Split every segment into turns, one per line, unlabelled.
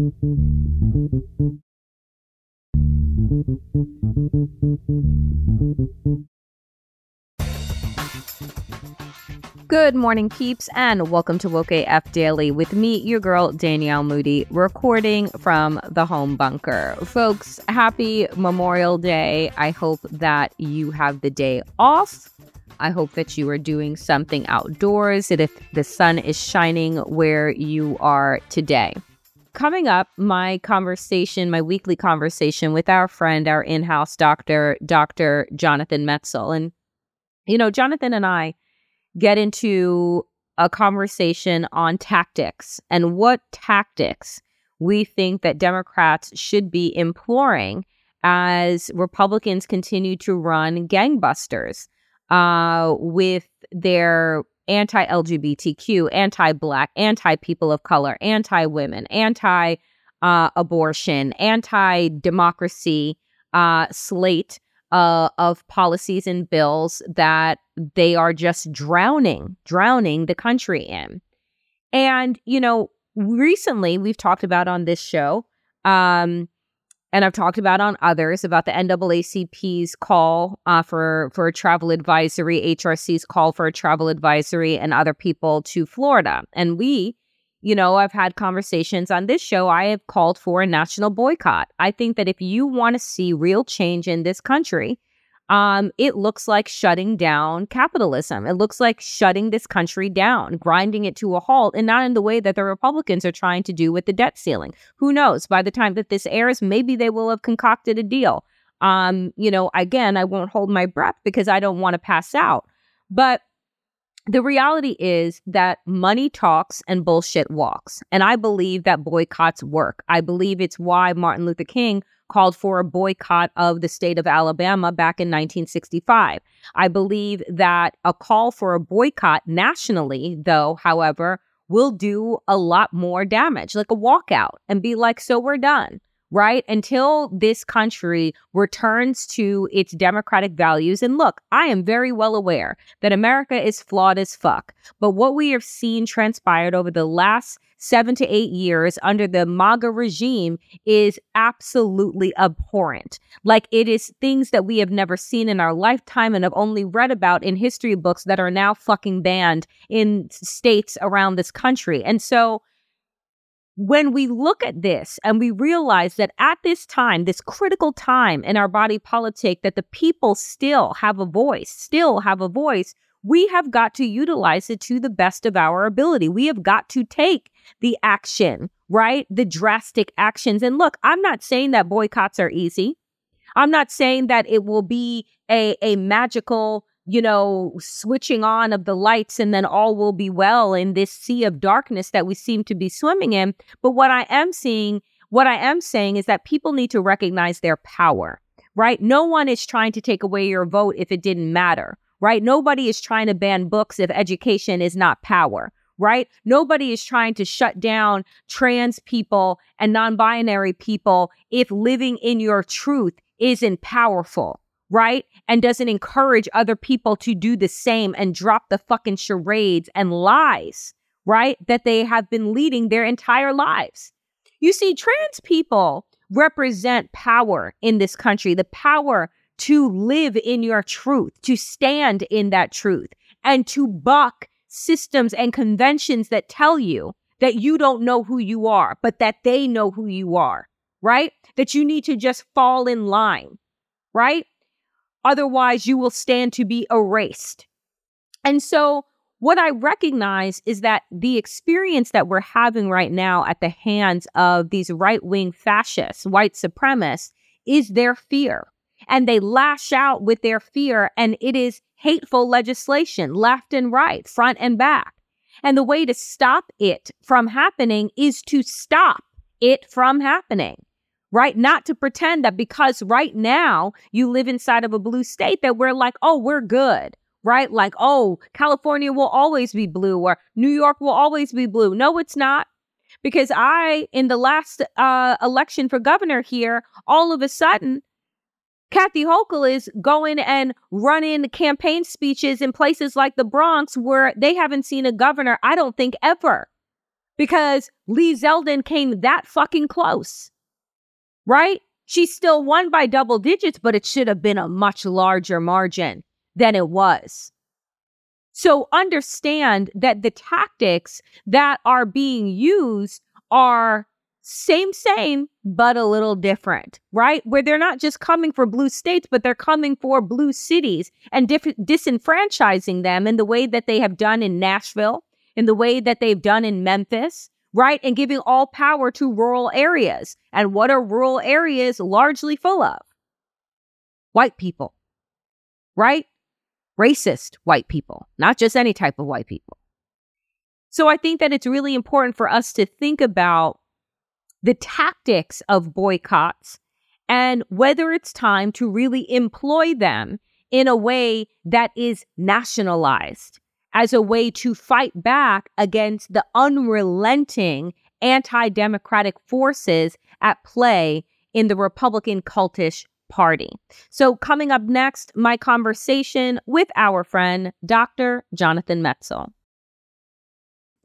Good morning, peeps, and welcome to Woke AF Daily with me, your girl, Danielle Moody, recording from the home bunker. Folks, happy Memorial Day. I hope that you have the day off. I hope that you are doing something outdoors, that if the sun is shining where you are today. Coming up, my conversation, my weekly conversation with our friend, our in house doctor, Dr. Jonathan Metzl. And, you know, Jonathan and I, get into a conversation on tactics and what tactics we think that Democrats should be imploring as Republicans continue to run gangbusters uh, with their anti LGBTQ, anti Black, anti people of color, anti women, anti uh, abortion, anti democracy uh, slate uh, of policies and bills that they are just drowning, drowning the country in. And, you know, recently we've talked about on this show, um, and I've talked about on others about the NAACP's call uh, for for a travel advisory, HRC's call for a travel advisory, and other people to Florida. And we you know, I've had conversations on this show. I have called for a national boycott. I think that if you want to see real change in this country, um, it looks like shutting down capitalism. It looks like shutting this country down, grinding it to a halt, and not in the way that the Republicans are trying to do with the debt ceiling. Who knows? By the time that this airs, maybe they will have concocted a deal. Um, you know, again, I won't hold my breath because I don't want to pass out. But the reality is that money talks and bullshit walks. And I believe that boycotts work. I believe it's why Martin Luther King called for a boycott of the state of Alabama back in 1965. I believe that a call for a boycott nationally, though, however, will do a lot more damage, like a walkout and be like, so we're done right? Until this country returns to its democratic values. And look, I am very well aware that America is flawed as fuck. But what we have seen transpired over the last seven to eight years under the MAGA regime is absolutely abhorrent. Like it is things that we have never seen in our lifetime and have only read about in history books that are now fucking banned in states around this country. And so, when we look at this and we realize that at this time, this critical time in our body politic, that the people still have a voice, still have a voice, we have got to utilize it to the best of our ability. We have got to take the action, right? The drastic actions. And look, I'm not saying that boycotts are easy. I'm not saying that it will be a, a magical you know, switching on of the lights and then all will be well in this sea of darkness that we seem to be swimming in. But what I am seeing, what I am saying is that people need to recognize their power, right? No one is trying to take away your vote if it didn't matter, right? Nobody is trying to ban books if education is not power, right? Nobody is trying to shut down trans people and non binary people if living in your truth isn't powerful, right? And doesn't encourage other people to do the same and drop the fucking charades and lies, right? That they have been leading their entire lives. You see, trans people represent power in this country, the power to live in your truth, to stand in that truth, and to buck systems and conventions that tell you that you don't know who you are, but that they know who you are, right? That you need to just fall in line, right? Otherwise, you will stand to be erased. And so, what I recognize is that the experience that we're having right now at the hands of these right wing fascists, white supremacists, is their fear. And they lash out with their fear, and it is hateful legislation left and right, front and back. And the way to stop it from happening is to stop it from happening, right? Not to pretend that because right now you live inside of a blue state that we're like, oh, we're good, right? Like, oh, California will always be blue or New York will always be blue. No, it's not. Because I, in the last uh, election for governor here, all of a sudden Kathy Hochul is going and running campaign speeches in places like the Bronx where they haven't seen a governor, I don't think ever, because Lee Zeldin came that fucking close, right? She still won by double digits, but it should have been a much larger margin than it was. So understand that the tactics that are being used are same, same, but a little different, right? Where they're not just coming for blue states, but they're coming for blue cities and disenfranchising them in the way that they have done in Nashville, in the way that they've done in Memphis, right? And giving all power to rural areas. And what are rural areas largely full of? White people, right? Racist white people, not just any type of white people. So I think that it's really important for us to think about the tactics of boycotts and whether it's time to really employ them in a way that is nationalized as a way to fight back against the unrelenting anti democratic forces at play in the Republican cultish party. So, coming up next, my conversation with our friend, Dr. Jonathan Metzl.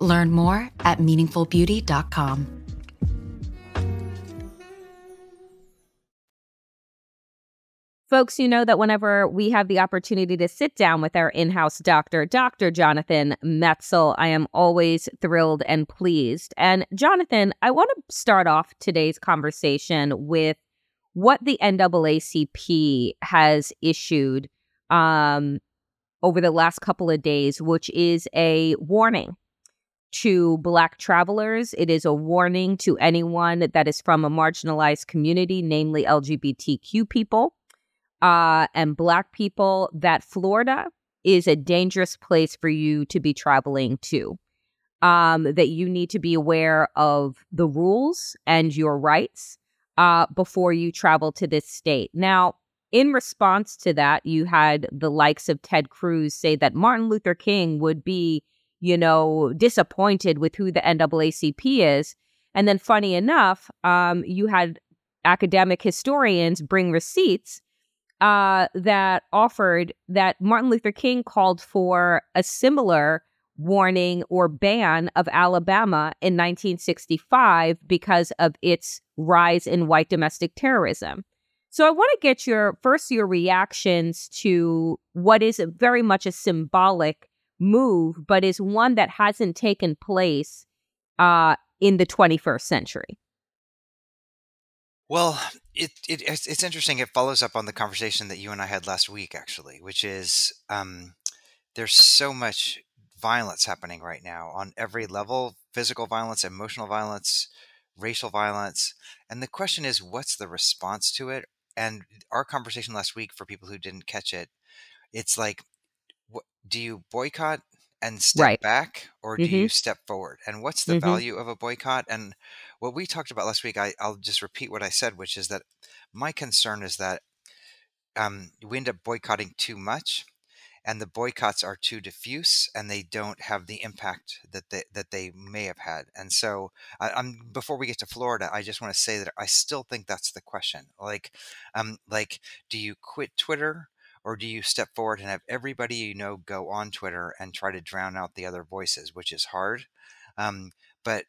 Learn more at meaningfulbeauty.com.
Folks, you know that whenever we have the opportunity to sit down with our in house doctor, Dr. Jonathan Metzl, I am always thrilled and pleased. And Jonathan, I want to start off today's conversation with what the NAACP has issued um, over the last couple of days, which is a warning to Black travelers. It is a warning to anyone that is from a marginalized community, namely LGBTQ people uh, and Black people, that Florida is a dangerous place for you to be traveling to. um, that you need to be aware of the rules and your rights uh, before you travel to this state. Now, in response to that, you had the likes of Ted Cruz say that Martin Luther King would be, you know, disappointed with who the NAACP is. And then, funny enough, um, you had academic historians bring receipts uh, that offered that Martin Luther King called for a similar warning or ban of Alabama in 1965 because of its rise in white domestic terrorism. So I want to get your first your reactions to what is very much a symbolic move, but is one that hasn't taken place uh, in the 21st century.
Well, it, it it's interesting. It follows up on the conversation that you and I had last week, actually, which is um, there's so much violence happening right now on every level: physical violence, emotional violence, racial violence, and the question is, what's the response to it? And our conversation last week, for people who didn't catch it, it's like, do you boycott and step right. back, or do mm-hmm. you step forward? And what's the mm-hmm. value of a boycott? And what we talked about last week, I, will just repeat what I said, which is that my concern is that um, we end up boycotting too much, and the boycotts are too diffuse, and they don't have the impact that they that they may have had. And so, I, am before we get to Florida, I just want to say that I still think that's the question. Like, um, like, do you quit Twitter? Or do you step forward and have everybody you know go on Twitter and try to drown out the other voices, which is hard. Um, but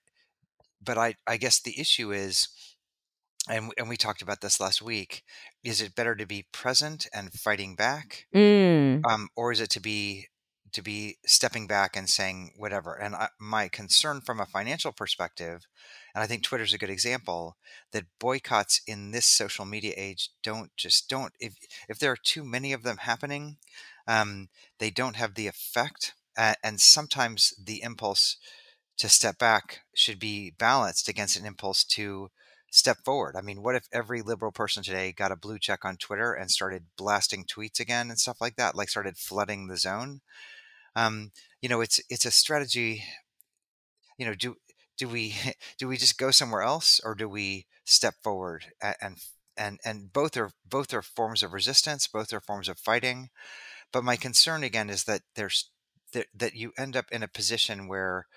but I, I guess the issue is, and, and we talked about this last week, is it better to be present and fighting back,
mm.
um, or is it to be to be stepping back and saying whatever? And I, my concern from a financial perspective, and I think Twitter's a good example, that boycotts in this social media age don't just don't if if there are too many of them happening, um, they don't have the effect, uh, and sometimes the impulse to step back should be balanced against an impulse to step forward. I mean, what if every liberal person today got a blue check on Twitter and started blasting tweets again and stuff like that, like started flooding the zone? Um, you know, it's it's a strategy. You know, do do we do we just go somewhere else or do we step forward and and and both are both are forms of resistance, both are forms of fighting. But my concern again is that there's that, that you end up in a position where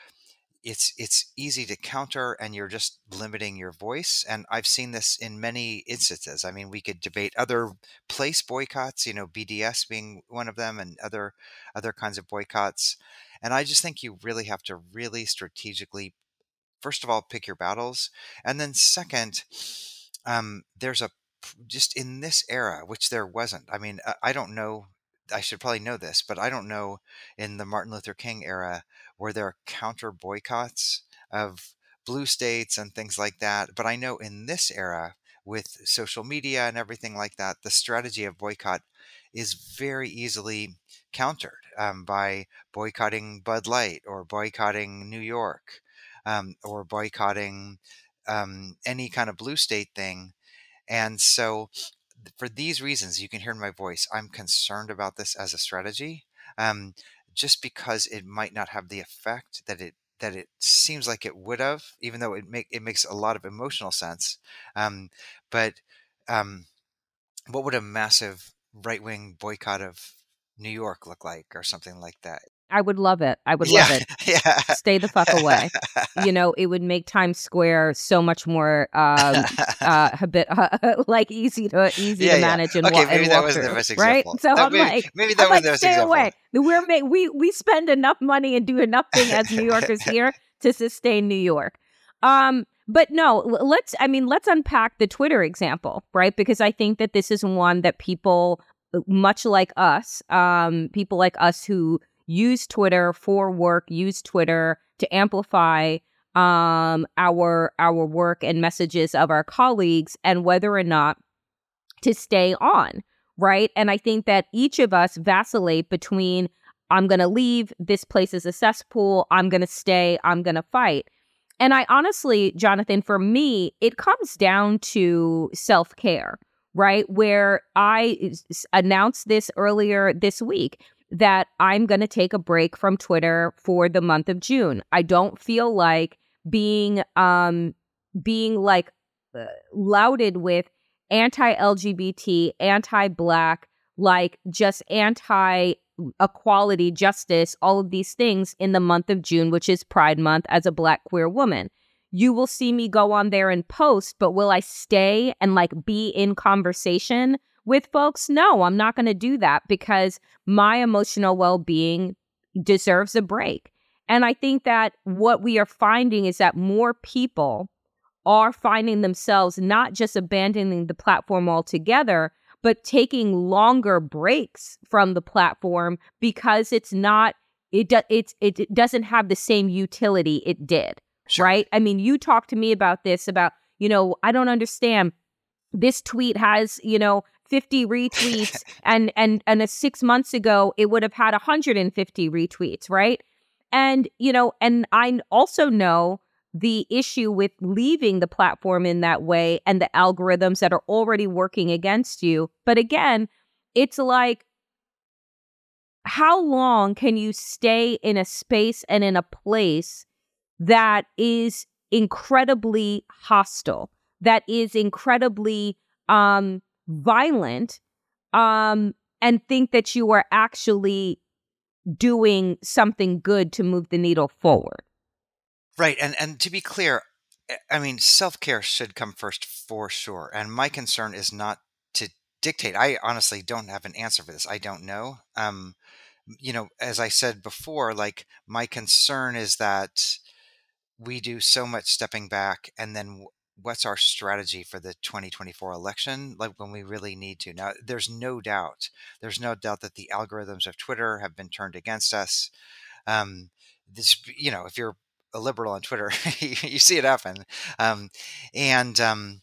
it's it's easy to counter and you're just limiting your voice and i've seen this in many instances. I mean we could debate other place boycotts you know bds being one of them and other other kinds of boycotts and i just think you really have to really strategically first of all pick your battles and then second um, there's a just in this era which there wasn't i mean i don't know I should probably know this, but I don't know in the Martin Luther King era where there counter boycotts of blue states and things like that. But I know in this era, with social media and everything like that, the strategy of boycott is very easily countered um, by boycotting Bud Light or boycotting New York um, or boycotting um, any kind of blue state thing. And so, for these reasons, you can hear in my voice, I'm concerned about this as a strategy. Um, just because it might not have the effect that it that it seems like it would have, even though it make it makes a lot of emotional sense. Um, but um, what would a massive right wing boycott of New York look like, or something like that?
I would love it. I would
yeah,
love it.
Yeah.
Stay the fuck away. you know, it would make Times Square so much more um, uh, a bit uh, like easy to easy
yeah,
to manage and,
okay,
wa-
maybe
and
that was
through,
the best
right? So
that
I'm
maybe,
like,
maybe that
I'm
was
like,
the best
stay
example.
away. We're ma- we we spend enough money and do enough thing as New Yorkers here to sustain New York. Um, but no, let's I mean, let's unpack the Twitter example, right? Because I think that this is one that people uh, much like us, um, people like us who use Twitter for work, use Twitter to amplify um, our our work and messages of our colleagues, and whether or not to stay on, right? And I think that each of us vacillate between I'm going to leave, this place is a cesspool, I'm going to stay, I'm going to fight. And I honestly, Jonathan, for me, it comes down to self care, right? Where I announced this earlier this week that I'm going to take a break from Twitter for the month of June. I don't feel like being um being like uh, lauded with anti-LGBT, anti-black, like just anti equality, justice, all of these things in the month of June, which is Pride Month as a Black queer woman. You will see me go on there and post, but will I stay and like be in conversation with folks? No, I'm not going to do that because my emotional well being deserves a break. And I think that what we are finding is that more people are finding themselves not just abandoning the platform altogether, but taking longer breaks from the platform because it's not it do, it's it doesn't have the same utility it did. Sure. Right? I mean, you talked to me about this about, you know, I don't understand this tweet has, you know, 50 retweets and and and a 6 months ago it would have had 150 retweets, right? And you know, and I also know the issue with leaving the platform in that way and the algorithms that are already working against you. But again, it's like, how long can you stay in a space and in a place that is incredibly hostile, that is incredibly um, violent, um, and think that you are actually doing something good to move the needle forward?
Right, and and to be clear, eh, I mean self care should come first for sure. And my concern is not to dictate. I honestly don't have an answer for this. I don't know. Um, you know, as I said before, like my concern is that we do so much stepping back, and then what's our strategy for the 2024 election like when we really need to. Now there's no doubt there's no doubt that the algorithms of twitter have been turned against us. Um, this you know if you're a liberal on Twitter, you see it happen, um, and um,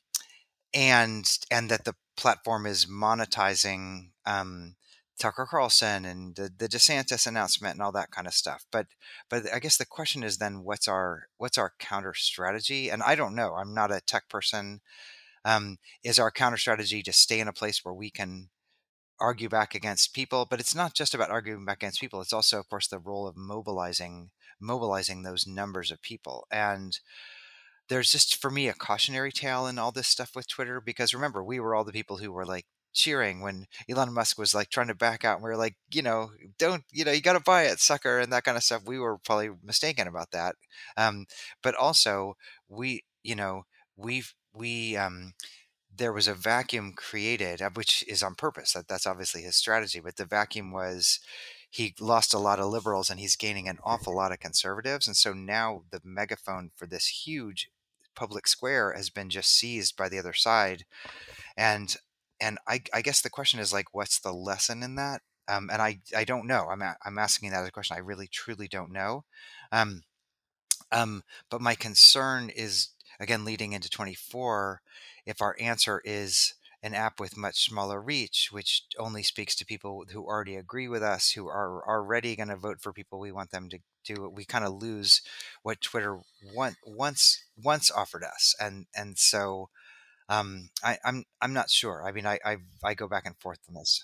and and that the platform is monetizing um, Tucker Carlson and the, the DeSantis announcement and all that kind of stuff. But but I guess the question is then what's our what's our counter strategy? And I don't know. I'm not a tech person. Um, is our counter strategy to stay in a place where we can argue back against people? But it's not just about arguing back against people. It's also, of course, the role of mobilizing mobilizing those numbers of people. And there's just for me a cautionary tale in all this stuff with Twitter because remember, we were all the people who were like cheering when Elon Musk was like trying to back out. And we were like, you know, don't, you know, you got to buy it, sucker, and that kind of stuff. We were probably mistaken about that. Um, but also, we, you know, we've, we, um, there was a vacuum created, uh, which is on purpose. That that's obviously his strategy. But the vacuum was he lost a lot of liberals and he's gaining an awful lot of conservatives. And so now the megaphone for this huge public square has been just seized by the other side. And and I, I guess the question is like, what's the lesson in that? Um, and I, I don't know. I'm, a, I'm asking that as a question. I really, truly don't know. Um, um, but my concern is, again, leading into 24, if our answer is an app with much smaller reach, which only speaks to people who already agree with us, who are already going to vote for people we want them to do. We kind of lose what Twitter want, once once offered us, and and so um, I, am I'm, I'm not sure. I mean, I, I I go back and forth on this.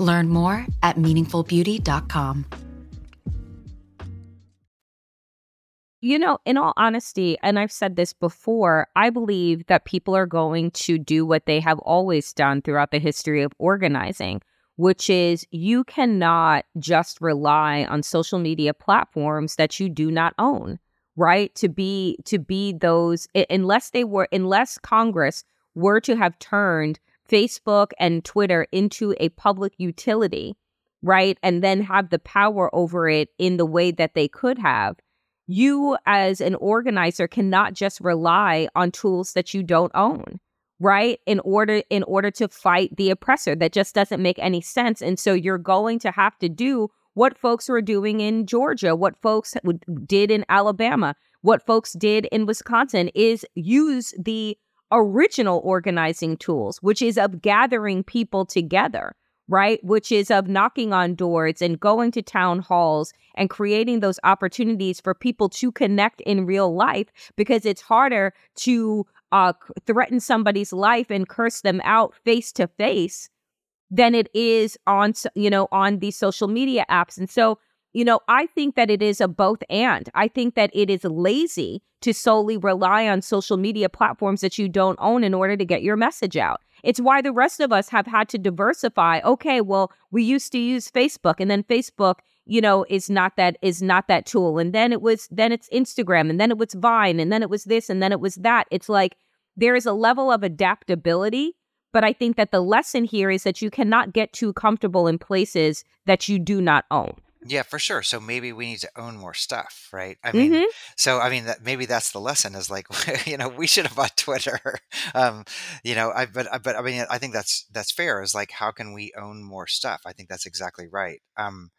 Learn more at meaningfulbeauty.com.
You know, in all honesty, and I've said this before, I believe that people are going to do what they have always done throughout the history of organizing, which is you cannot just rely on social media platforms that you do not own, right? To be to be those unless they were unless Congress were to have turned Facebook and Twitter into a public utility, right? And then have the power over it in the way that they could have you as an organizer cannot just rely on tools that you don't own right in order in order to fight the oppressor that just doesn't make any sense and so you're going to have to do what folks were doing in Georgia what folks did in Alabama what folks did in Wisconsin is use the original organizing tools which is of gathering people together right? Which is of knocking on doors and going to town halls and creating those opportunities for people to connect in real life because it's harder to uh, threaten somebody's life and curse them out face to face than it is on, you know, on these social media apps. And so, you know, I think that it is a both and. I think that it is lazy to solely rely on social media platforms that you don't own in order to get your message out. It's why the rest of us have had to diversify. Okay, well, we used to use Facebook and then Facebook, you know, is not that is not that tool. And then it was then it's Instagram and then it was Vine and then it was this and then it was that. It's like there is a level of adaptability, but I think that the lesson here is that you cannot get too comfortable in places that you do not own.
Yeah, for sure. So maybe we need to own more stuff, right? I mean, mm-hmm. so I mean that maybe that's the lesson is like, you know, we should have bought Twitter. um, you know, I but but I mean, I think that's that's fair. Is like, how can we own more stuff? I think that's exactly right. Um,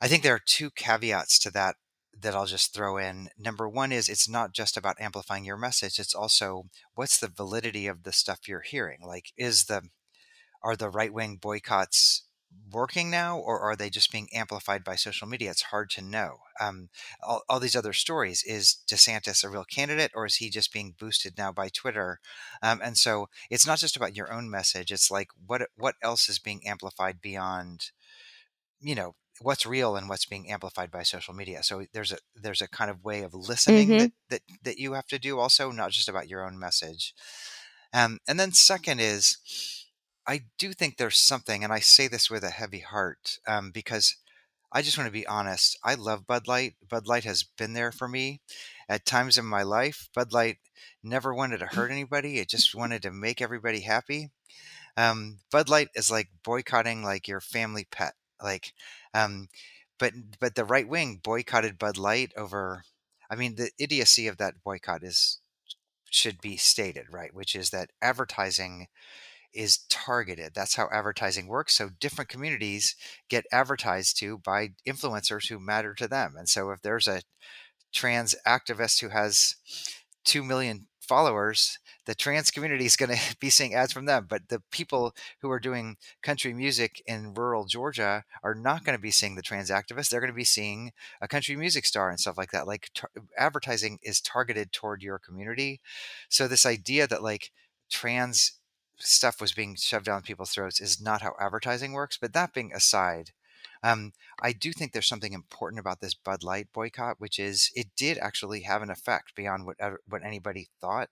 I think there are two caveats to that that I'll just throw in. Number one is it's not just about amplifying your message; it's also what's the validity of the stuff you're hearing. Like, is the are the right wing boycotts working now, or are they just being amplified by social media? It's hard to know. Um, all, all, these other stories is DeSantis a real candidate, or is he just being boosted now by Twitter? Um, and so it's not just about your own message. It's like what what else is being amplified beyond, you know, what's real and what's being amplified by social media. So there's a there's a kind of way of listening mm-hmm. that, that that you have to do also, not just about your own message. Um, and then second is I do think there's something, and I say this with a heavy heart um, because I just want to be honest. I love Bud Light. Bud Light has been there for me at times in my life. Bud Light never wanted to hurt anybody, it just wanted to make everybody happy. Um, Bud Light is like boycotting like your family pet. Like, um, but but the right wing boycotted Bud Light over. I mean, the idiocy of that boycott is should be stated, right? Which is that advertising is targeted. That's how advertising works. So different communities get advertised to by influencers who matter to them. And so if there's a trans activist who has 2 million followers, the trans community is going to be seeing ads from them. But the people who are doing country music in rural Georgia are not going to be seeing the trans activists. They're going to be seeing a country music star and stuff like that. Like tar- advertising is targeted toward your community. So this idea that like trans stuff was being shoved down people's throats is not how advertising works. But that being aside, um, I do think there's something important about this Bud Light boycott, which is it did actually have an effect beyond what what anybody thought.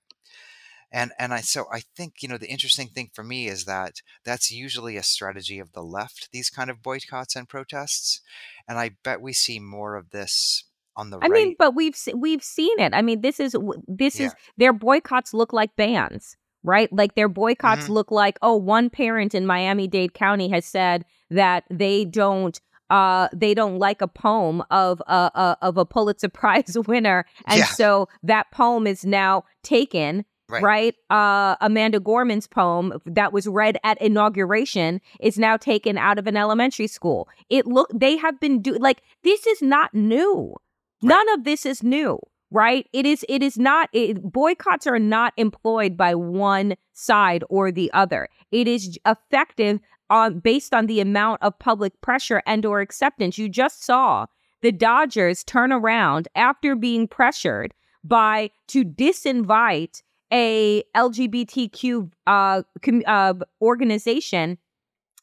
And and I so I think you know the interesting thing for me is that that's usually a strategy of the left. These kind of boycotts and protests, and I bet we see more of this on the
I
right.
mean, but we've we've seen it. I mean, this is this yeah. is their boycotts look like bans right? Like their boycotts mm-hmm. look like, oh, one parent in Miami Dade County has said that they don't uh, they don't like a poem of a, a of a Pulitzer Prize winner, and yeah. so that poem is now taken. Right. right. Uh, Amanda Gorman's poem that was read at inauguration is now taken out of an elementary school. It look they have been do like this is not new None of this is new, right? It is it is not it, boycotts are not employed by one side or the other. It is effective on based on the amount of public pressure and or acceptance. You just saw the Dodgers turn around after being pressured by to disinvite a LGBTQ uh, com- uh, organization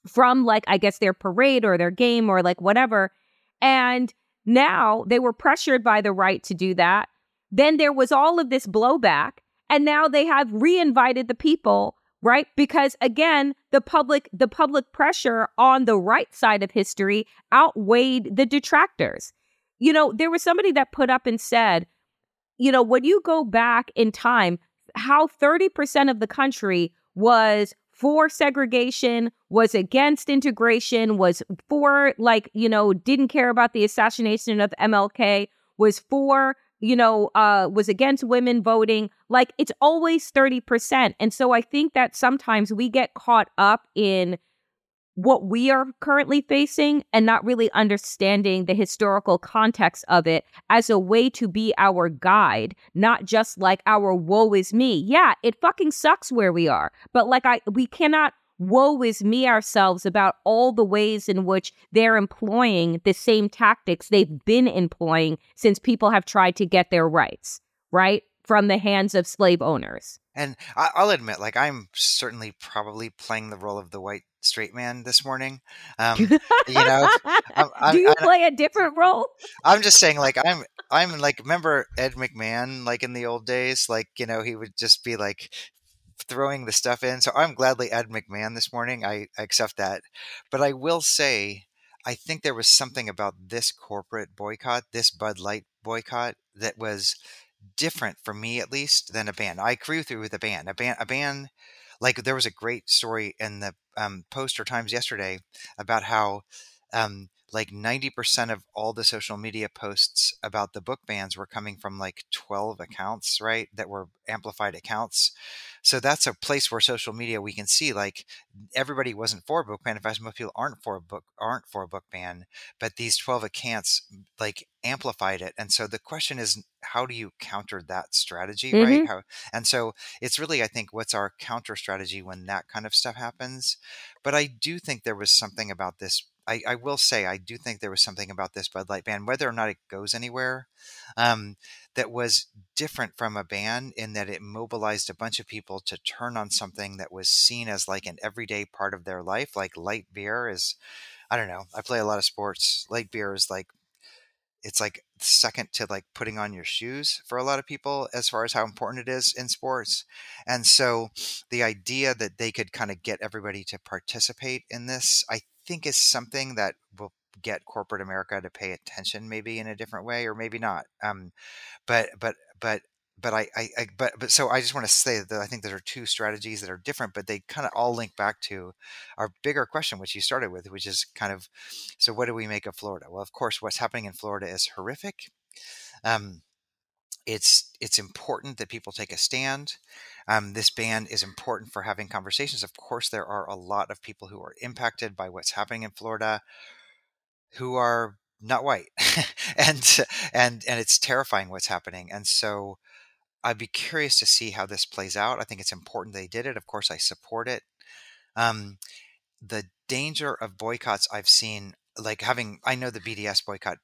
from like I guess their parade or their game or like whatever. And now they were pressured by the right to do that. Then there was all of this blowback, and now they have re-invited the people, right? Because again, the public the public pressure on the right side of history outweighed the detractors. You know, there was somebody that put up and said, you know, when you go back in time, how 30% of the country was for segregation, was against integration, was for, like, you know, didn't care about the assassination of MLK, was for, you know, uh, was against women voting. Like, it's always 30%. And so I think that sometimes we get caught up in what we are currently facing and not really understanding the historical context of it as a way to be our guide, not just like our woe is me. Yeah, it fucking sucks where we are, but like I we cannot woe is me ourselves about all the ways in which they're employing the same tactics they've been employing since people have tried to get their rights, right? From the hands of slave owners.
And I'll admit, like, I'm certainly probably playing the role of the white straight man this morning. Um, you know,
I'm, I'm, do you I'm, play a different role?
I'm just saying, like, I'm, I'm like, remember Ed McMahon, like in the old days, like, you know, he would just be like throwing the stuff in. So I'm gladly Ed McMahon this morning. I, I accept that. But I will say, I think there was something about this corporate boycott, this Bud Light boycott, that was different for me at least than a band. I agree with you with a band. A band, a band like there was a great story in the um, Post or Times yesterday about how um, like 90% of all the social media posts about the book bans were coming from like 12 accounts, right? That were amplified accounts. So that's a place where social media we can see like everybody wasn't for a book ban. In fact, most people aren't for a book aren't for a book ban, but these 12 accounts like amplified it. And so the question is how do you counter that strategy, mm-hmm. right? How, and so it's really I think what's our counter strategy when that kind of stuff happens. But I do think there was something about this I, I, will say I do think there was something about this Bud Light ban, whether or not it goes anywhere, um, that was different from a ban in that it mobilized a bunch of people to turn on something that was seen as like an everyday part of their life. Like light beer is, I don't know. I play a lot of sports. Light beer is like it's like second to like putting on your shoes for a lot of people as far as how important it is in sports. And so the idea that they could kind of get everybody to participate in this, I think is something that will get corporate America to pay attention maybe in a different way or maybe not. Um, but but but but I, I, I, but but so I just want to say that I think there are two strategies that are different, but they kind of all link back to our bigger question, which you started with, which is kind of so what do we make of Florida? Well, of course, what's happening in Florida is horrific. Um, it's it's important that people take a stand. Um, this ban is important for having conversations. Of course, there are a lot of people who are impacted by what's happening in Florida, who are not white, and and and it's terrifying what's happening. And so, I'd be curious to see how this plays out. I think it's important they did it. Of course, I support it. Um, the danger of boycotts I've seen, like having I know the BDS boycott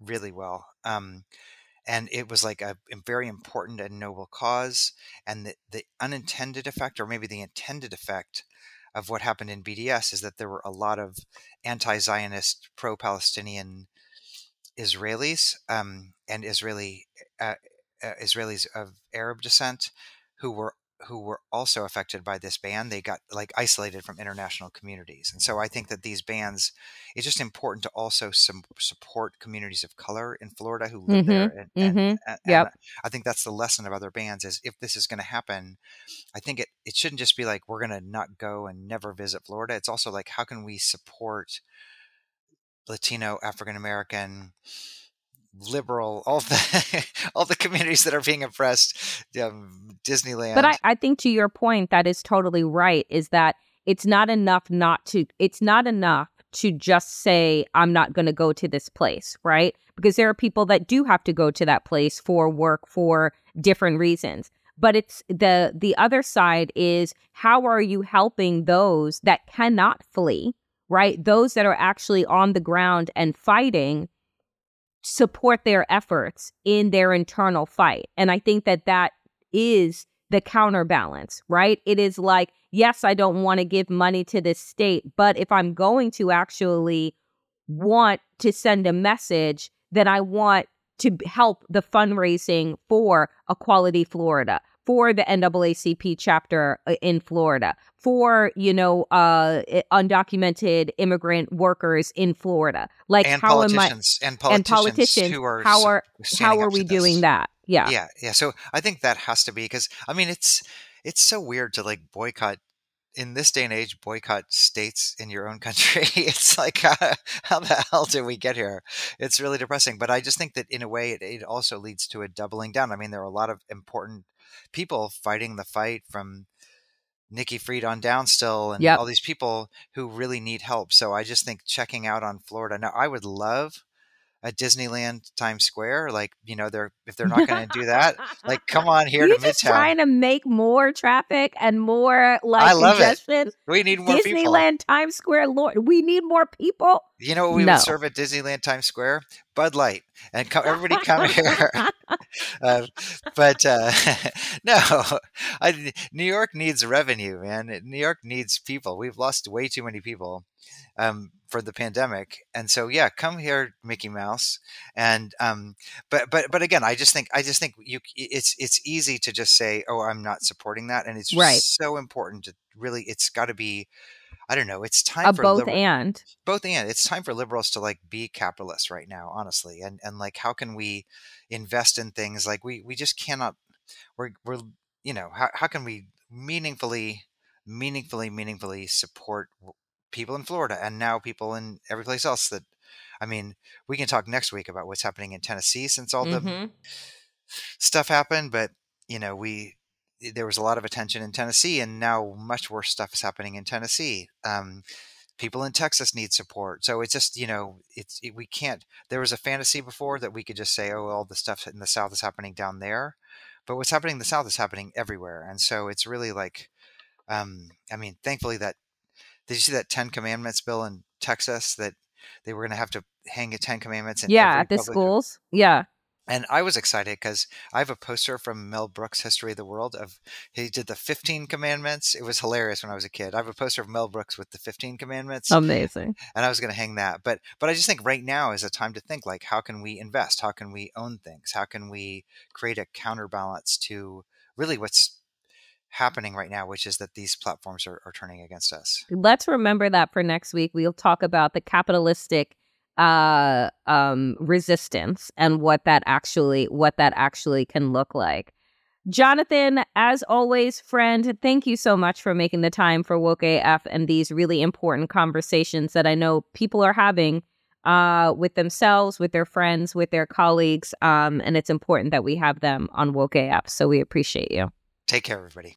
really well. Um, and it was like a, very important and noble cause and the, the unintended effect or maybe the intended effect of what happened in bds is that there were a lot of anti-zionist pro-palestinian israelis um, and israeli uh, uh, israelis of arab descent who were who were also affected by this ban they got like isolated from international communities and so i think that these bans it's just important to also some, support communities of color in florida who live mm-hmm. there and, mm-hmm. and, and, yep. i think that's the lesson of other bans is if this is going to happen i think it, it shouldn't just be like we're going to not go and never visit florida it's also like how can we support latino african american liberal, all the all the communities that are being oppressed, um, Disneyland.
But I, I think to your point, that is totally right. Is that it's not enough not to. It's not enough to just say I'm not going to go to this place, right? because there are people that do have to go to that place for work for different reasons. But it's the the other side is how are you helping those that cannot flee, right? Those that are actually on the ground and fighting support their efforts in their internal fight. And I think that that is the counterbalance, right? It is like, yes, I don't want to give money to this state, but if I'm going to actually want to send a message, then I want to help the fundraising for Equality Florida, for the NAACP chapter uh, in Florida, for you know uh, undocumented immigrant workers in Florida. Like
and
how am I
and politicians,
and politicians
who are
how are how are we doing that? Yeah.
yeah yeah so i think that has to be because i mean it's it's so weird to like boycott in this day and age boycott states in your own country it's like how, how the hell did we get here it's really depressing but i just think that in a way it, it also leads to a doubling down i mean there are a lot of important people fighting the fight from Nikki Fried on down still and
Yep.
all these people who really need help. So I just think checking out on Florida. Now I would love a Disneyland Times Square. Like, you know, they're if they're not gonna do that, like come on here
You're
to
just
Midtown.
trying to make more traffic and more like I
love it. we need more people.
Disneyland, Times Square, Lord, we need more people.
You know what we
No.
would serve at Disneyland Times Square? Bud Light. And come, everybody come here. uh, but uh, no, I, New York needs revenue, man. New York needs people. We've lost way too many people um, for the pandemic, and so yeah, come here, Mickey Mouse. And um, but but but again, I just think I just think you it's it's easy to just say, oh, I'm not supporting that, and it's
Right.
so important to really. It's got to be. I don't know. It's time
A
for
both
liberal-
and.
both and it's time for liberals to like be capitalists right now honestly and and like how can we invest in things like we we just cannot we're we're you know how, how can we meaningfully meaningfully meaningfully support people in florida and now people in every place else that i mean we can talk next week about what's happening in tennessee since all the
Mhm.
stuff happened, but you know, we there was a lot of attention in Tennessee, and now much worse stuff is happening in Tennessee. Um, people in Texas need support, so it's just you know, it's it, we can't. There was a fantasy before that we could just say, oh, all the stuff in the South is happening down there, but what's happening in the South is happening everywhere, and so it's really like, um, I mean, thankfully that did you see that Ten Commandments bill in Texas that they were going to have to hang a Ten Commandments in
Yeah, at the schools. Yeah.
and I was excited because I have a poster from Mel Brooks' History of the World of he did the 15 commandments. It was hilarious when I was a kid. I have a poster of Mel Brooks with the 15 commandments
Amazing.
and I was going to hang that. But but I just think right now is a time to think like how can we invest? How can we own things? How can we create a counterbalance to really what's happening right now, which is that these platforms are, are turning against us.
Let's remember that for next week. We'll talk about the capitalistic uh um resistance and what that actually what that actually can look like. Jonathan, as always, friend, thank you so much for making the time for Woke AF and these really important conversations that I know people are having uh, with themselves, with their friends, with their colleagues. Um, and it's important that we have them on Woke AF. So we appreciate you.
Take care, everybody.